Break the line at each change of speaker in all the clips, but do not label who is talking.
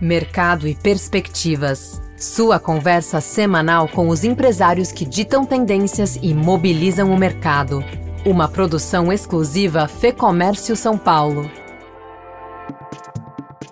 Mercado e Perspectivas. Sua conversa semanal com os empresários que ditam tendências e mobilizam o mercado. Uma produção exclusiva Fê Comércio São Paulo.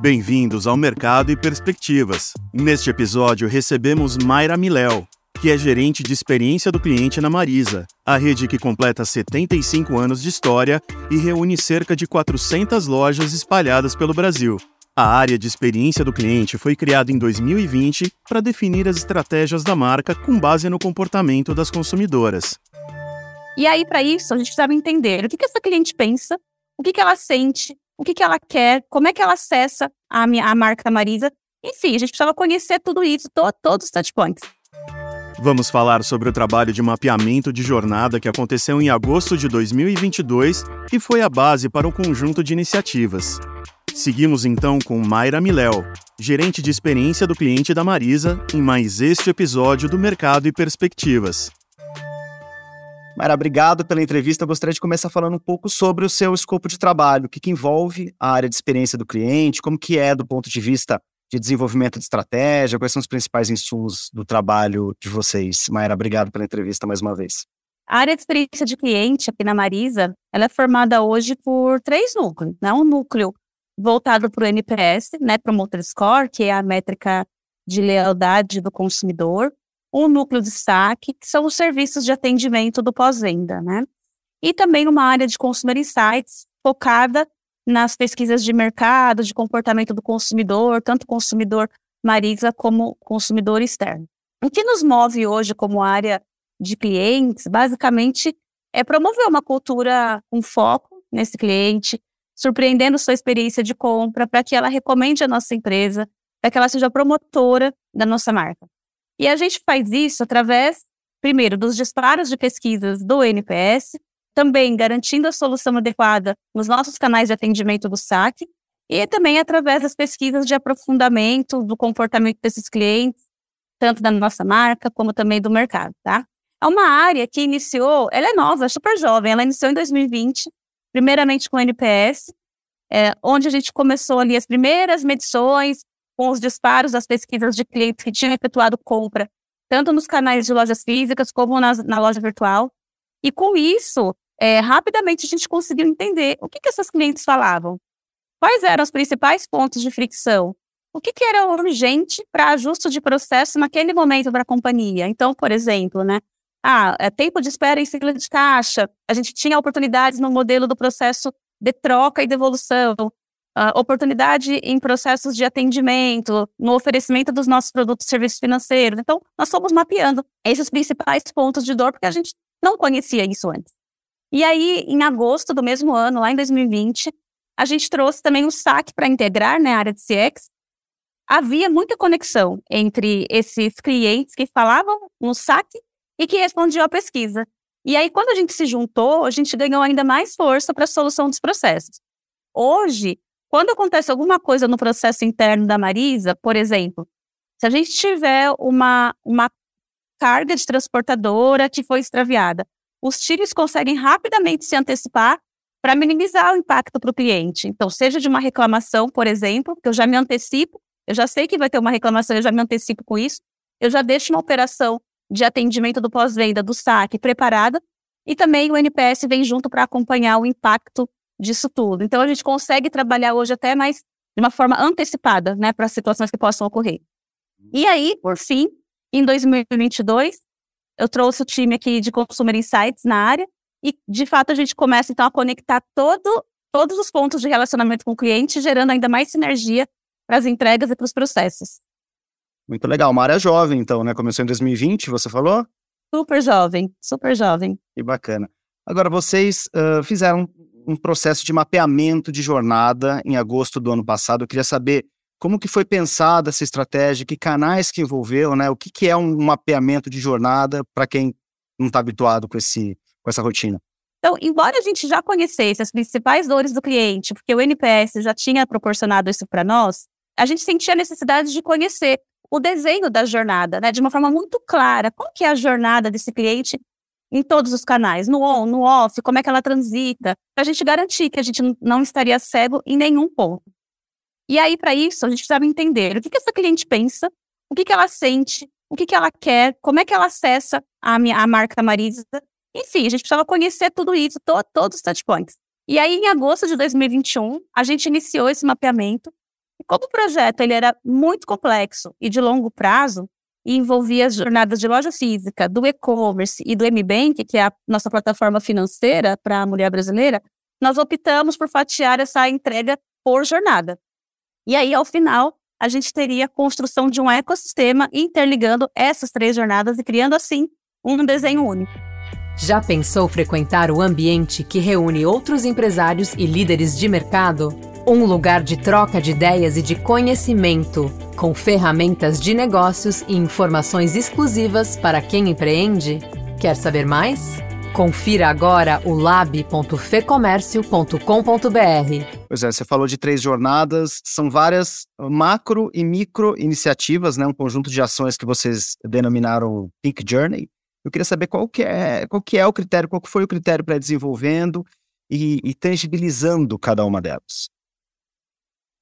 Bem-vindos ao Mercado e Perspectivas. Neste episódio recebemos Mayra Miléo, que é gerente de experiência do cliente na Marisa, a rede que completa 75 anos de história e reúne cerca de 400 lojas espalhadas pelo Brasil. A área de experiência do cliente foi criada em 2020 para definir as estratégias da marca com base no comportamento das consumidoras.
E aí, para isso, a gente precisava entender o que, que essa cliente pensa, o que, que ela sente, o que, que ela quer, como é que ela acessa a, minha, a marca da Marisa. Enfim, a gente precisava conhecer tudo isso, to, todos os touchpoints.
Vamos falar sobre o trabalho de mapeamento de jornada que aconteceu em agosto de 2022 e foi a base para o conjunto de iniciativas. Seguimos então com Mayra Miléo, gerente de experiência do cliente da Marisa, em mais este episódio do Mercado e Perspectivas.
Mayra, obrigado pela entrevista. Eu gostaria de começar falando um pouco sobre o seu escopo de trabalho, o que, que envolve a área de experiência do cliente, como que é do ponto de vista de desenvolvimento de estratégia, quais são os principais insumos do trabalho de vocês. Mayra, obrigado pela entrevista mais uma vez.
A área de experiência de cliente aqui na Marisa, ela é formada hoje por três núcleos, né? Um núcleo voltado para o NPS, né, Promoter Score, que é a métrica de lealdade do consumidor, um núcleo de saque, que são os serviços de atendimento do pós-venda, né? E também uma área de Consumer Insights, focada nas pesquisas de mercado, de comportamento do consumidor, tanto consumidor Marisa como consumidor externo. O que nos move hoje como área de clientes, basicamente, é promover uma cultura com foco nesse cliente, surpreendendo sua experiência de compra, para que ela recomende a nossa empresa, para que ela seja promotora da nossa marca. E a gente faz isso através, primeiro, dos disparos de pesquisas do NPS, também garantindo a solução adequada nos nossos canais de atendimento do SAC, e também através das pesquisas de aprofundamento do comportamento desses clientes, tanto da nossa marca como também do mercado, tá? É uma área que iniciou, ela é nova, é super jovem, ela iniciou em 2020, primeiramente com o NPS, é, onde a gente começou ali as primeiras medições com os disparos das pesquisas de clientes que tinham efetuado compra, tanto nos canais de lojas físicas como nas, na loja virtual. E com isso, é, rapidamente a gente conseguiu entender o que, que essas clientes falavam. Quais eram os principais pontos de fricção? O que, que era urgente para ajuste de processo naquele momento para a companhia? Então, por exemplo, né, ah, é tempo de espera em fila de caixa. A gente tinha oportunidades no modelo do processo de troca e devolução, uh, oportunidade em processos de atendimento, no oferecimento dos nossos produtos e serviços financeiros. Então, nós fomos mapeando esses principais pontos de dor, porque a gente não conhecia isso antes. E aí, em agosto do mesmo ano, lá em 2020, a gente trouxe também o SAC para integrar né, a área de CX. Havia muita conexão entre esses clientes que falavam no SAC e que respondiam à pesquisa. E aí, quando a gente se juntou, a gente ganhou ainda mais força para a solução dos processos. Hoje, quando acontece alguma coisa no processo interno da Marisa, por exemplo, se a gente tiver uma, uma carga de transportadora que foi extraviada, os times conseguem rapidamente se antecipar para minimizar o impacto para o cliente. Então, seja de uma reclamação, por exemplo, que eu já me antecipo, eu já sei que vai ter uma reclamação, eu já me antecipo com isso, eu já deixo uma operação de atendimento do pós-venda do SAC preparada, e também o NPS vem junto para acompanhar o impacto disso tudo. Então, a gente consegue trabalhar hoje até mais de uma forma antecipada, né, para situações que possam ocorrer. E aí, por fim, em 2022, eu trouxe o time aqui de Consumer Insights na área, e de fato a gente começa então a conectar todo, todos os pontos de relacionamento com o cliente, gerando ainda mais sinergia para as entregas e para os processos.
Muito legal. Uma área jovem, então, né? Começou em 2020, você falou?
Super jovem, super jovem.
Que bacana. Agora, vocês uh, fizeram um processo de mapeamento de jornada em agosto do ano passado. Eu queria saber como que foi pensada essa estratégia, que canais que envolveu, né? O que, que é um mapeamento de jornada para quem não está habituado com, esse, com essa rotina?
Então, embora a gente já conhecesse as principais dores do cliente, porque o NPS já tinha proporcionado isso para nós, a gente sentia a necessidade de conhecer o desenho da jornada, né, de uma forma muito clara. Qual que é a jornada desse cliente em todos os canais, no on, no off, como é que ela transita, para a gente garantir que a gente não estaria cego em nenhum ponto. E aí, para isso, a gente precisava entender o que, que essa cliente pensa, o que, que ela sente, o que, que ela quer, como é que ela acessa a, minha, a marca Marisa. Enfim, a gente precisava conhecer tudo isso, to, todos os touchpoints. E aí, em agosto de 2021, a gente iniciou esse mapeamento. Como o projeto ele era muito complexo e de longo prazo, e envolvia as jornadas de loja física, do e-commerce e do MBank, que é a nossa plataforma financeira para a mulher brasileira, nós optamos por fatiar essa entrega por jornada. E aí, ao final, a gente teria a construção de um ecossistema interligando essas três jornadas e criando, assim, um desenho único.
Já pensou frequentar o ambiente que reúne outros empresários e líderes de mercado? Um lugar de troca de ideias e de conhecimento, com ferramentas de negócios e informações exclusivas para quem empreende? Quer saber mais? Confira agora o lab.fecomércio.com.br.
Pois é, você falou de três jornadas, são várias macro e micro iniciativas, né? Um conjunto de ações que vocês denominaram Pink Journey. Eu queria saber qual que é, qual que é o critério, qual foi o critério para desenvolvendo e, e tangibilizando cada uma delas.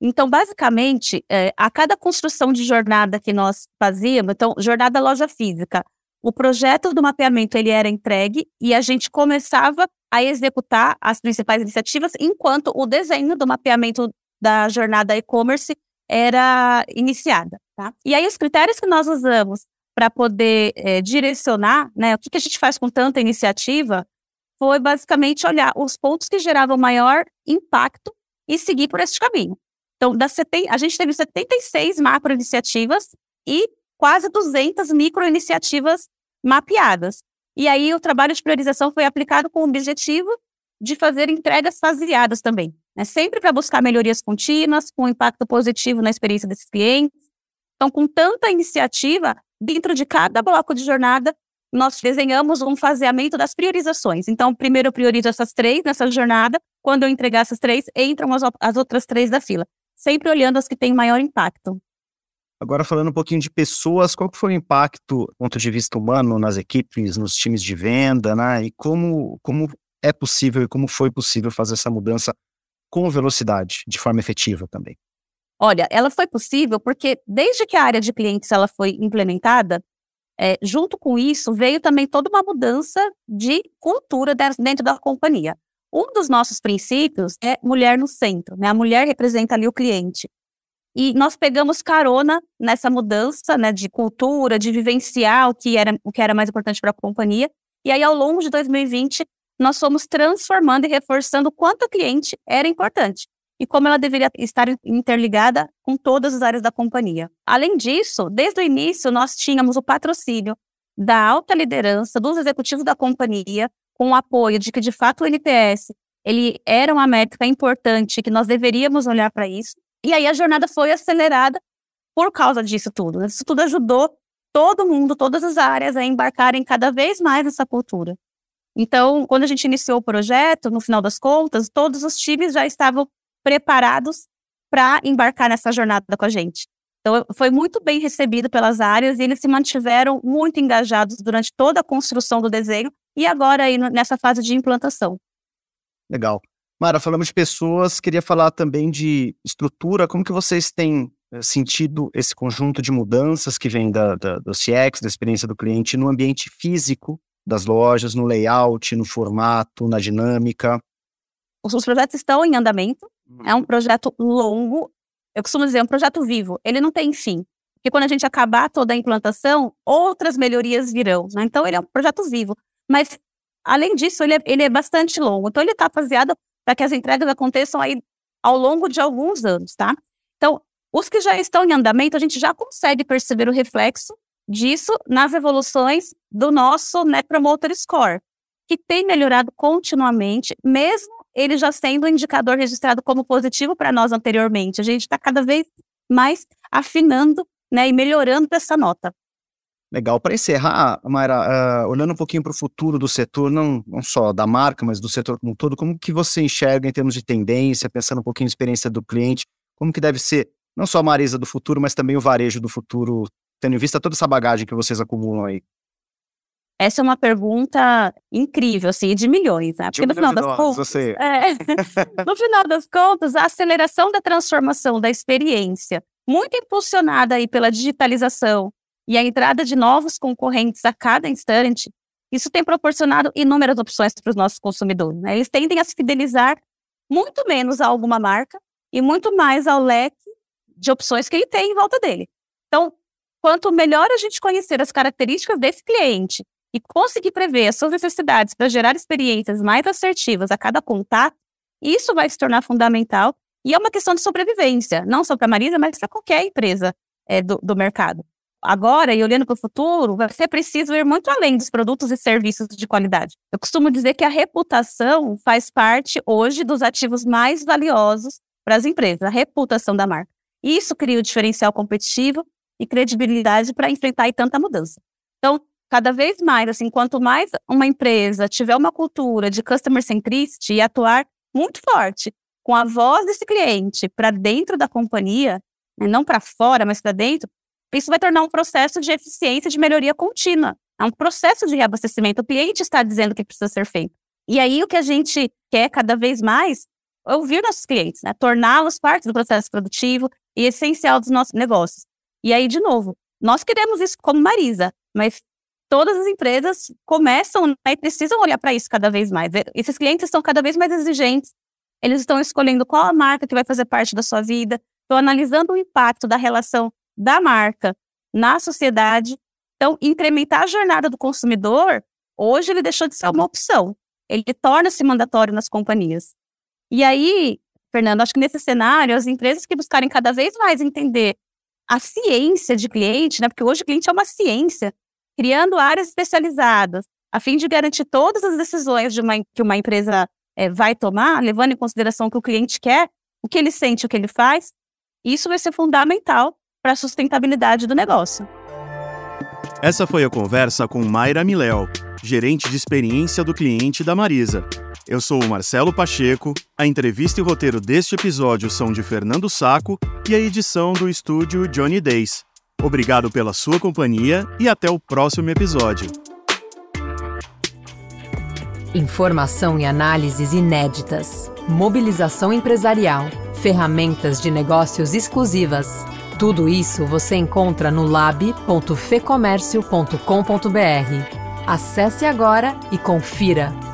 Então, basicamente, é, a cada construção de jornada que nós fazíamos, então, jornada loja física, o projeto do mapeamento ele era entregue e a gente começava a executar as principais iniciativas, enquanto o desenho do mapeamento da jornada e-commerce era iniciada. Tá? E aí os critérios que nós usamos para poder é, direcionar, né, o que, que a gente faz com tanta iniciativa, foi basicamente olhar os pontos que geravam maior impacto e seguir por esse caminho. Então, das a gente teve 76 macro iniciativas e quase 200 microiniciativas mapeadas. E aí o trabalho de priorização foi aplicado com o objetivo de fazer entregas faseadas também, né? sempre para buscar melhorias contínuas, com impacto positivo na experiência desses clientes. Então, com tanta iniciativa, dentro de cada bloco de jornada, nós desenhamos um faseamento das priorizações. Então, primeiro eu priorizo essas três nessa jornada, quando eu entregar essas três, entram as, as outras três da fila, sempre olhando as que têm maior impacto.
Agora falando um pouquinho de pessoas, qual foi o impacto do ponto de vista humano nas equipes, nos times de venda, né? E como, como é possível e como foi possível fazer essa mudança com velocidade, de forma efetiva também?
Olha, ela foi possível porque desde que a área de clientes ela foi implementada, é, junto com isso veio também toda uma mudança de cultura dentro da companhia. Um dos nossos princípios é mulher no centro, né? A mulher representa ali o cliente. E nós pegamos carona nessa mudança né, de cultura, de vivenciar o que era, o que era mais importante para a companhia. E aí, ao longo de 2020, nós fomos transformando e reforçando o quanto o cliente era importante e como ela deveria estar interligada com todas as áreas da companhia. Além disso, desde o início, nós tínhamos o patrocínio da alta liderança, dos executivos da companhia, com o apoio de que, de fato, o NPS ele era uma métrica importante, que nós deveríamos olhar para isso. E aí a jornada foi acelerada por causa disso tudo. Isso tudo ajudou todo mundo, todas as áreas a embarcarem cada vez mais nessa cultura. Então, quando a gente iniciou o projeto, no final das contas, todos os times já estavam preparados para embarcar nessa jornada com a gente. Então, foi muito bem recebido pelas áreas e eles se mantiveram muito engajados durante toda a construção do desenho e agora aí nessa fase de implantação.
Legal. Mara, falamos de pessoas, queria falar também de estrutura. Como que vocês têm eh, sentido esse conjunto de mudanças que vem da, da, do CX, da experiência do cliente, no ambiente físico das lojas, no layout, no formato, na dinâmica?
Os projetos estão em andamento. É um projeto longo. Eu costumo dizer, é um projeto vivo. Ele não tem fim. Porque quando a gente acabar toda a implantação, outras melhorias virão. Né? Então, ele é um projeto vivo. Mas, além disso, ele é, ele é bastante longo. Então, ele está baseado para que as entregas aconteçam aí ao longo de alguns anos, tá? Então, os que já estão em andamento, a gente já consegue perceber o reflexo disso nas evoluções do nosso Net Promoter Score, que tem melhorado continuamente, mesmo ele já sendo um indicador registrado como positivo para nós anteriormente. A gente está cada vez mais afinando né, e melhorando essa nota.
Legal. Para encerrar, Mayra, uh, olhando um pouquinho para o futuro do setor, não, não só da marca, mas do setor como um todo, como que você enxerga em termos de tendência, pensando um pouquinho na experiência do cliente, como que deve ser não só a Marisa do futuro, mas também o varejo do futuro, tendo em vista toda essa bagagem que vocês acumulam aí?
Essa é uma pergunta incrível, assim, de milhões, né?
Porque no final das contas. É,
no final das contas, a aceleração da transformação da experiência, muito impulsionada aí pela digitalização e a entrada de novos concorrentes a cada instante, isso tem proporcionado inúmeras opções para os nossos consumidores. Né? Eles tendem a se fidelizar muito menos a alguma marca e muito mais ao leque de opções que ele tem em volta dele. Então, quanto melhor a gente conhecer as características desse cliente e conseguir prever as suas necessidades para gerar experiências mais assertivas a cada contato, isso vai se tornar fundamental e é uma questão de sobrevivência, não só para a Marisa, mas para qualquer empresa é, do, do mercado. Agora, e olhando para o futuro, vai ser preciso ir muito além dos produtos e serviços de qualidade. Eu costumo dizer que a reputação faz parte hoje dos ativos mais valiosos para as empresas, a reputação da marca. Isso cria o diferencial competitivo e credibilidade para enfrentar tanta mudança. Então, cada vez mais, assim, quanto mais uma empresa tiver uma cultura de customer centricity e atuar muito forte com a voz desse cliente para dentro da companhia, né, não para fora, mas para dentro, isso vai tornar um processo de eficiência, de melhoria contínua. É um processo de reabastecimento. O cliente está dizendo que precisa ser feito. E aí, o que a gente quer cada vez mais é ouvir nossos clientes, né? torná-los parte do processo produtivo e essencial dos nossos negócios. E aí, de novo, nós queremos isso como Marisa, mas todas as empresas começam né, e precisam olhar para isso cada vez mais. Esses clientes estão cada vez mais exigentes, eles estão escolhendo qual a marca que vai fazer parte da sua vida, estão analisando o impacto da relação da marca na sociedade. Então, incrementar a jornada do consumidor, hoje ele deixou de ser uma opção. Ele torna-se mandatório nas companhias. E aí, Fernando, acho que nesse cenário, as empresas que buscarem cada vez mais entender a ciência de cliente, né? Porque hoje o cliente é uma ciência, criando áreas especializadas, a fim de garantir todas as decisões de uma, que uma empresa é, vai tomar, levando em consideração o que o cliente quer, o que ele sente, o que ele faz, isso vai ser fundamental para a sustentabilidade do negócio.
Essa foi a conversa com Mayra Miléo, gerente de experiência do cliente da Marisa. Eu sou o Marcelo Pacheco, a entrevista e o roteiro deste episódio são de Fernando Saco e a edição do estúdio Johnny Days. Obrigado pela sua companhia e até o próximo episódio.
Informação e análises inéditas, mobilização empresarial, ferramentas de negócios exclusivas. Tudo isso você encontra no lab.fecomércio.com.br. Acesse agora e confira.